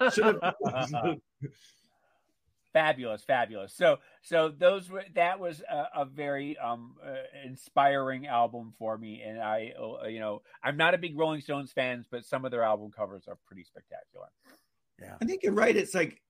Fabulous fabulous so so those were that was a, a very um uh, inspiring album for me and i uh, you know i'm not a big rolling stones fans but some of their album covers are pretty spectacular yeah i think you're right it's like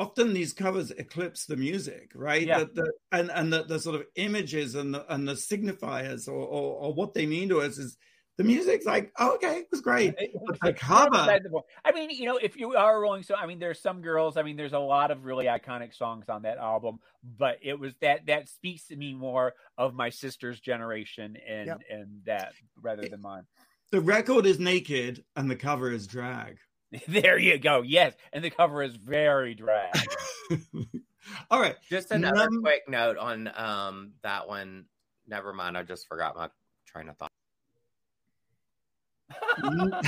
often these covers eclipse the music right Yeah. the, the, and and the, the sort of images and the and the signifiers or, or, or what they mean to us is the music's like oh, okay it was great but the cover Besides the point. I mean, you know, if you are a Rolling so I mean, there's some girls. I mean, there's a lot of really iconic songs on that album, but it was that that speaks to me more of my sister's generation and Yep. and that rather than mine. the record is naked and the cover is drag there you go. Yes, and the cover is very drag. all right Just another Num- quick note on um that one. Never mind, I just forgot my train of thought.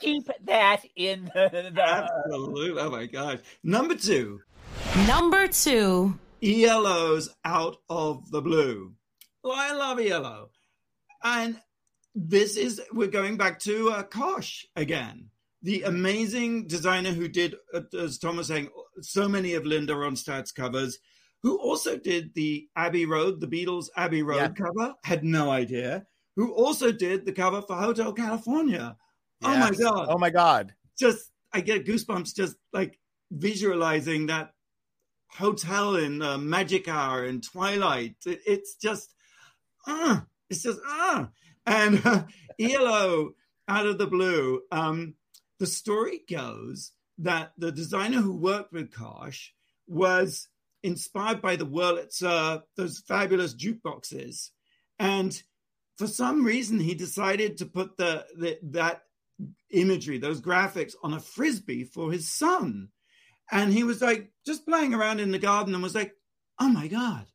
Keep that in the. the absolutely oh my gosh number two Number two. ELO's Out of the Blue. Well, I love ELO. And this is, we're going back to uh, Kosh again, the amazing designer who did, uh, as Tom was saying, so many of Linda Ronstadt's covers, who also did the Abbey Road, the Beatles Abbey Road cover, had no idea, who also did the cover for Hotel California. Oh my God Oh my God. just I get goosebumps just like visualizing that hotel in uh, Magic Hour and Twilight. It, it's just, ah, it's just ah, and uh, ELO out of the blue. Um, the story goes that the designer who worked with Kosh was inspired by the Wurlitzer, those fabulous jukeboxes, and for some reason he decided to put the, the that imagery, those graphics on a frisbee for his son. And he was like just playing around in the garden and was like, oh my God,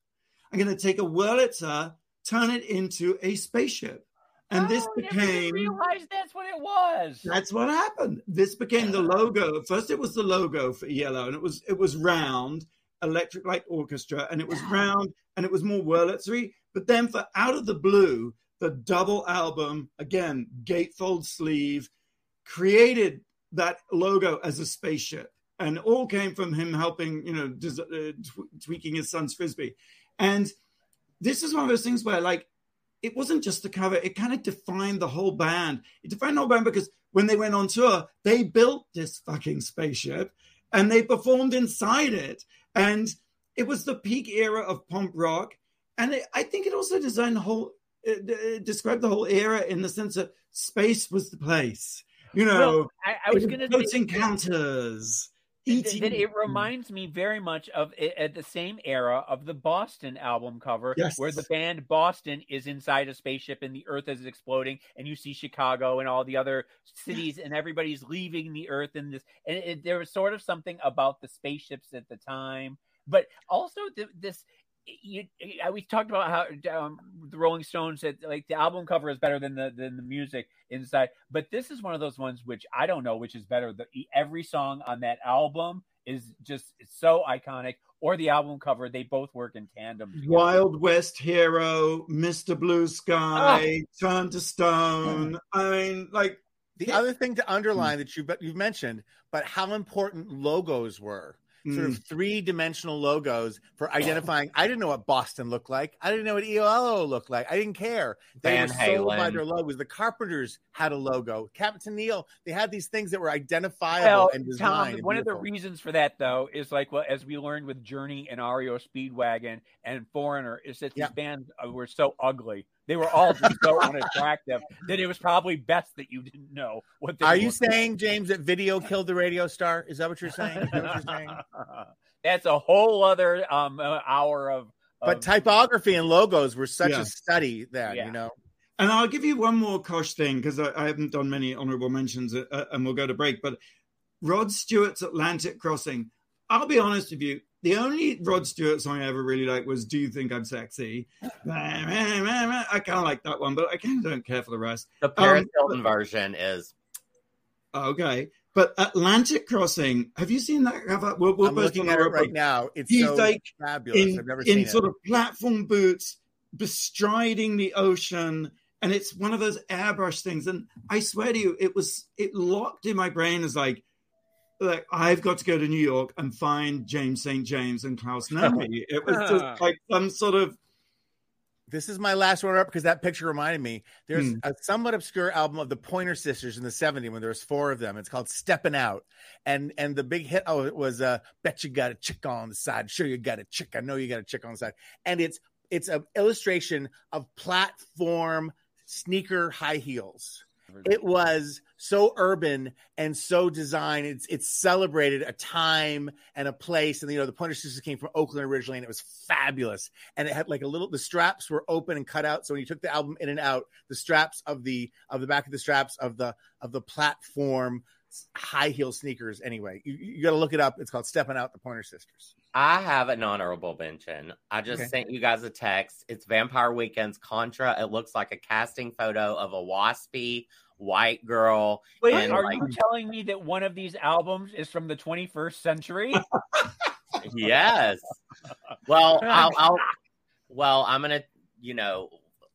I'm going to take a Wurlitzer, turn it into a spaceship. And oh, this Oh, never became realized that's what it was. that's what happened. This became the logo. First, it was the logo for Yellow, and it was it was round, Electric Light Orchestra, and it was round, and it was more Wurlitzery. But then, for Out of the Blue, the double album again, gatefold sleeve, created that logo as a spaceship, and all came from him helping, you know, des- uh, tw- tweaking his son's frisbee. And this is one of those things where, like, it wasn't just the cover; it kind of defined the whole band. It defined the whole band because when they went on tour, they built this fucking spaceship and they performed inside it, and it was the peak era of punk rock. And it, I think it also designed the whole, uh, d- described the whole era in the sense that space was the place. You know, Well, I, I was going to close say encounters. that that it reminds me very much of it at the same era of the Boston album cover, Yes. where the band Boston is inside a spaceship and the Earth is exploding, and you see Chicago and all the other cities, and everybody's leaving the Earth. And this, and it, there was sort of something about the spaceships at the time, but also th- this. You, we talked about how um, the Rolling Stones said like the album cover is better than the than the music inside, but this is one of those ones which I don't know which is better. The every song on that album is just it's so iconic, or the album cover. They both work in tandem. together. Wild West Hero, Mr. Blue Sky, Oh. Turn to Stone. I mean, like, The Yeah. other thing to underline that you've you've mentioned, but how important logos were. Sort mm, of three dimensional logos for identifying. I didn't know what Boston looked like. I didn't know what ELO looked like. I didn't care. They Van were sold by their logos. The Carpenters had a logo. Captain Neil. They had these things that were identifiable Well, and Tom, designed. and one of the reasons for that though is like well, as we learned with Journey and REO Speedwagon and Foreigner, is that these Yeah. bands uh, were so ugly. They were all just so unattractive that it was probably best that you didn't know what they Are were. you saying, James, that video killed the radio star? Is that what you're saying? Is that what you're saying? That's a whole other um uh, hour of. But typography and logos were such Yeah. a study then, Yeah. you know. and I'll give you one more Kosh thing because I, I haven't done many honorable mentions uh, uh, and we'll go to break. But Rod Stewart's Atlantic Crossing. I'll be honest with you. The only Rod Stewart song I ever really liked was "Do You Think I'm Sexy." I kind of like that one, but I kind of don't care for the rest. The Paris Um, Hilton version is Okay. But Atlantic Crossing, have you seen that cover? We're, we're I'm looking at it right now. It's He's so like fabulous. in, I've never in seen in sort it. of platform boots, bestriding the ocean, and it's one of those airbrush things. And I swear to you, it was it locked in my brain as like, like I've got to go to New York and find James St. James and Klaus Nomi. it was just like some sort of This is my last runner up because that picture reminded me. There's Hmm. a somewhat obscure album of the Pointer Sisters in the 70s when there was four of them. It's called stepping Out. And and the big hit oh it was uh Bet You Got a Chick on the Side. Sure you got a chick. I know you got a chick on the side. And it's it's an illustration of platform sneaker high heels. It was so urban and so designed. It's it's celebrated a time and a place. And you know, the Pointer Sisters came from Oakland originally, and it was fabulous. And it had like a little the straps were open and cut out. So when you took the album in and out, the straps of the of the back of the straps of the of the platform high heel sneakers. Anyway, you, you got to look it up. It's called Stepping Out the Pointer Sisters. I have an honorable mention. I just Okay. sent you guys a text. It's Vampire Weekend's Contra. It looks like a casting photo of a waspy white girl. Wait, And, are like- you telling me that one of these albums is from the 21st century? Yes. Well, I'll, I'll well, I'm gonna, you know,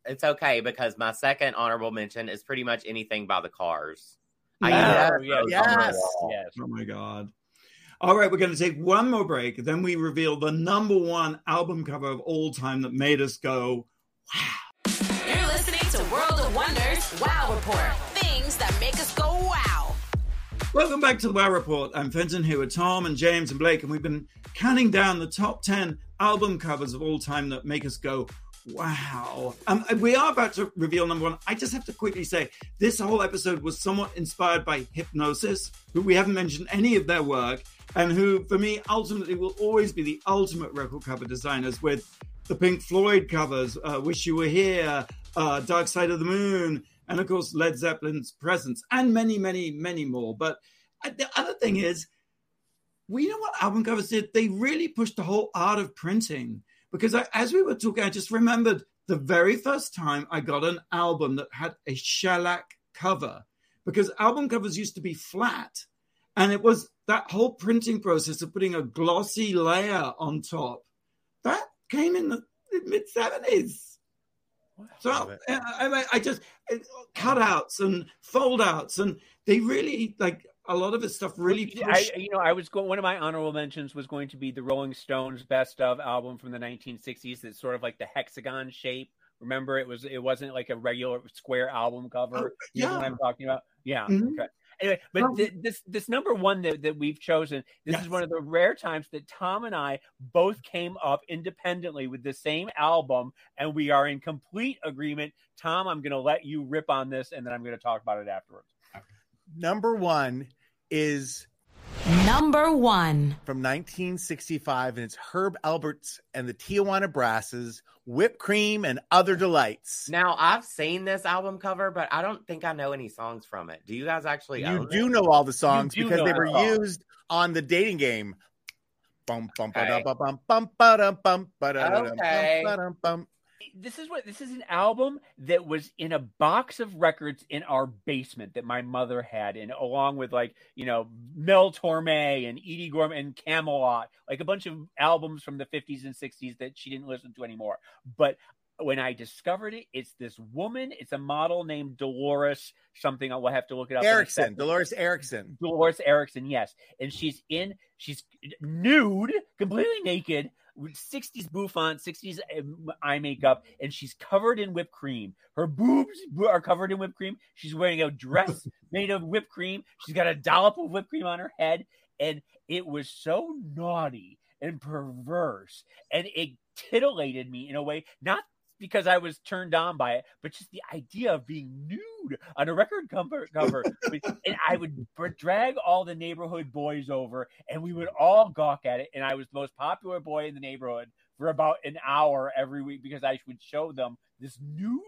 it's okay because my second honorable mention is pretty much anything by the Cars. I oh, Yeah. yes, yes, on my wall. yes. Oh my god. All right, we're going to take one more break. Then we reveal the number one album cover of all time that made us go, wow. You're listening to World of Wonders Wow Report. Welcome back to the Wow Report. I'm Fenton here with Tom and James and Blake, and we've been counting down the top 10 album covers of all time that make us go, wow. Um, we are about to reveal number one. I just have to quickly say this whole episode was somewhat inspired by Hipgnosis, who we haven't mentioned any of their work, and who, for me, ultimately will always be the ultimate record cover designers with the Pink Floyd covers, uh, Wish You Were Here, uh, Dark Side of the Moon, and of course Led Zeppelin's Presence, and many, many, many more. But uh, the other thing is, we know what album covers did. They really pushed the whole art of printing. Because I, as we were talking, I just remembered the very first time I got an album that had a shellac cover. Because album covers used to be flat, and it was that whole printing process of putting a glossy layer on top that came in the mid 70s. So I, I, I just cutouts and foldouts, and they really like a lot of this stuff really I, you know, I was going. One of my honorable mentions was going to be the Rolling Stones best of album from the 1960s. That's sort of like the hexagon shape. Remember, it was it wasn't like a regular square album cover. Oh, You know what yeah. I'm talking about? Yeah. Mhm. Okay. Anyway, but Well- th- this this number one that, that we've chosen, this Yes. is one of the rare times that Tom and I both came up independently with the same album, and we are in complete agreement. Tom, I'm going to let you rip on this, and then I'm going to talk about it afterwards. Number one is Number one. from 1965, and it's Herb Alpert's and the Tijuana Brasses, Whipped Cream and Other Delights. Now I've seen this album cover, but I don't think I know any songs from it. Do you guys actually you do it? know all the songs because they were songs. used on the dating game. Bum, bum, Okay. This is what this is an album that was in a box of records in our basement that my mother had and along with like you know Mel Torme and Edie Gorman and Camelot like a bunch of albums from the 50s and 60s that she didn't listen to anymore but when I discovered it it's this woman it's a model named Dolores something I will have to look it up Erickson. Dolores Erickson. Dolores Erickson, yes. And she's in, she's nude, completely naked, 60s bouffant, 60s um, eye makeup, and she's covered in whipped cream. Her boobs are covered in whipped cream. She's wearing a dress made of whipped cream. She's got a dollop of whipped cream on her head. And it was so naughty and perverse. And it titillated me in a way, not because I was turned on by it, but just the idea of being nude on a record cover. cover. and I would drag all the neighborhood boys over, and we would all gawk at it. And I was the most popular boy in the neighborhood for about an hour every week because I would show them this nude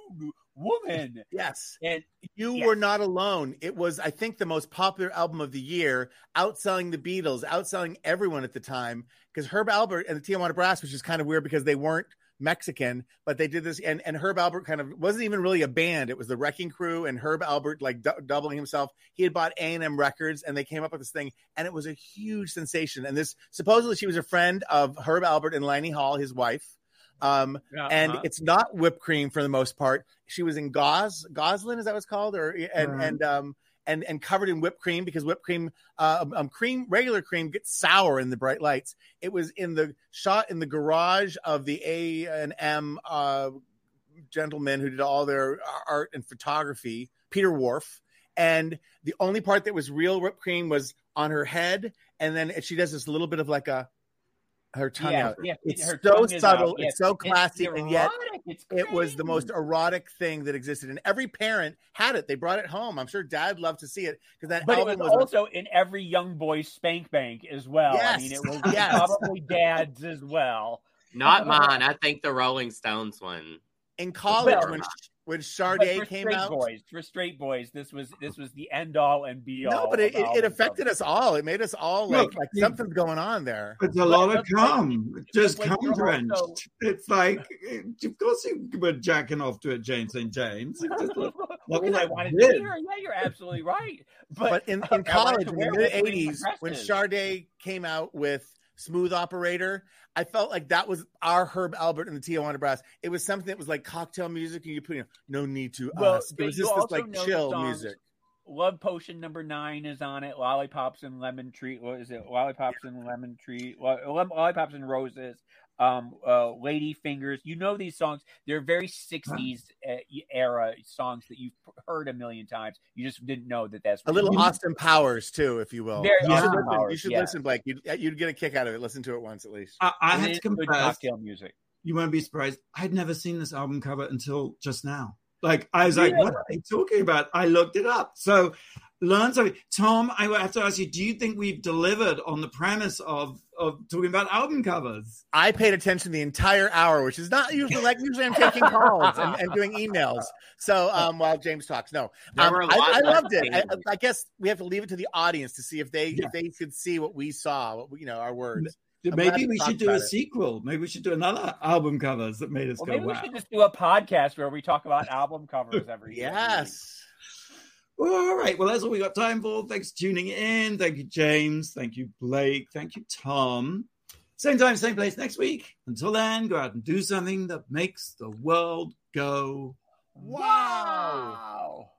woman. Yes. And You Yes. were not alone. It was, I think, the most popular album of the year, outselling the Beatles, outselling everyone at the time. Because Herb Alpert and the Tijuana Brass, which is kind of weird because they weren't Mexican, but they did this, and and Herb Alpert kind of wasn't even really a band. It was the Wrecking Crew and Herb Alpert like du- doubling himself. He had bought A and M Records, and they came up with this thing, and it was a huge sensation. And this supposedly she was a friend of Herb Albert and Lani Hall, his wife. Um, Uh-huh. and it's not whipped cream for the most part. She was in gauze, Goslin, is that what's called, or and Right. and um and and covered in whipped cream because whipped cream, uh, um, cream, regular cream gets sour in the bright lights. It was in the shot in the garage of the A and M uh, gentleman who did all their art and photography, Peter Whorf. And the only part that was real whipped cream was on her head, and then she does this little bit of like a her tongue yeah, out. yeah, It's her so tongue subtle, out. it's Yeah, so classy, and yet it was the most erotic thing that existed, and every parent had it. They brought it home. I'm sure Dad loved to see it because that But it album was was, also in every young boy's spank bank as well. I mean, Yes, it was yes. probably dad's as well. Not mine. I think the Rolling Stones one. in college Well, when when But Sade for came out. boys, for straight boys, this was this was the end all and be all. No, but it, it, it affected us all. It made us all Well, like like yeah. something's going on there. It's a lot of that's like- cum, just like cum drenched. also- It's like, of course, you were jacking off to it, James St. James. It just looked- What Look I wanted that to lid. hear. Yeah, you're absolutely right. But, But in, in college, in the mid '80s, when dresses. Sade came out with Smooth Operator, I felt like that was our Herb Alpert and the Tijuana Brass. It was something that was like cocktail music, and you put, know, no need to Well, uh, us. It was just this like chill music. Love Potion number nine is on it. Lollipops and Lemon Tree. What is it? Lollipops and Lemon Tree. Lo- Lollipops and Roses. Um, uh, Lady Fingers. You know these songs. They're very '60s uh, era songs that you've heard a million times. You just didn't know that that's A little You know- Austin Powers too, if you will. Very you should, Austin listen, you should yeah. listen, Blake. You'd, you'd get a kick out of it. Listen to it once at least. I, I had to confess, cocktail music. you won't be surprised. I'd never seen this album cover until just now. Like I was like, what are they talking about? I looked it up. So learn something. Tom, I have to ask you, do you think we've delivered on the premise of of talking about album covers? I paid attention the entire hour, which is not usually like usually I'm taking calls and, and doing emails. So um, while James talks, no, um, were a I, lot I loved it. I. I guess we have to leave it to the audience to see if they Yeah. if they could see what we saw, what we, you know, our words. I'm Maybe we should do a it. sequel. Maybe we should do another album covers that made us Well, go, maybe we wow. should just do a podcast where we talk about album covers every every week. Yes. Well, all right. Well, that's all we got time for. Thanks for tuning in. Thank you, James. Thank you, Blake. Thank you, Tom. Same time, same place next week. Until then, go out and do something that makes the world go Wow. Wow.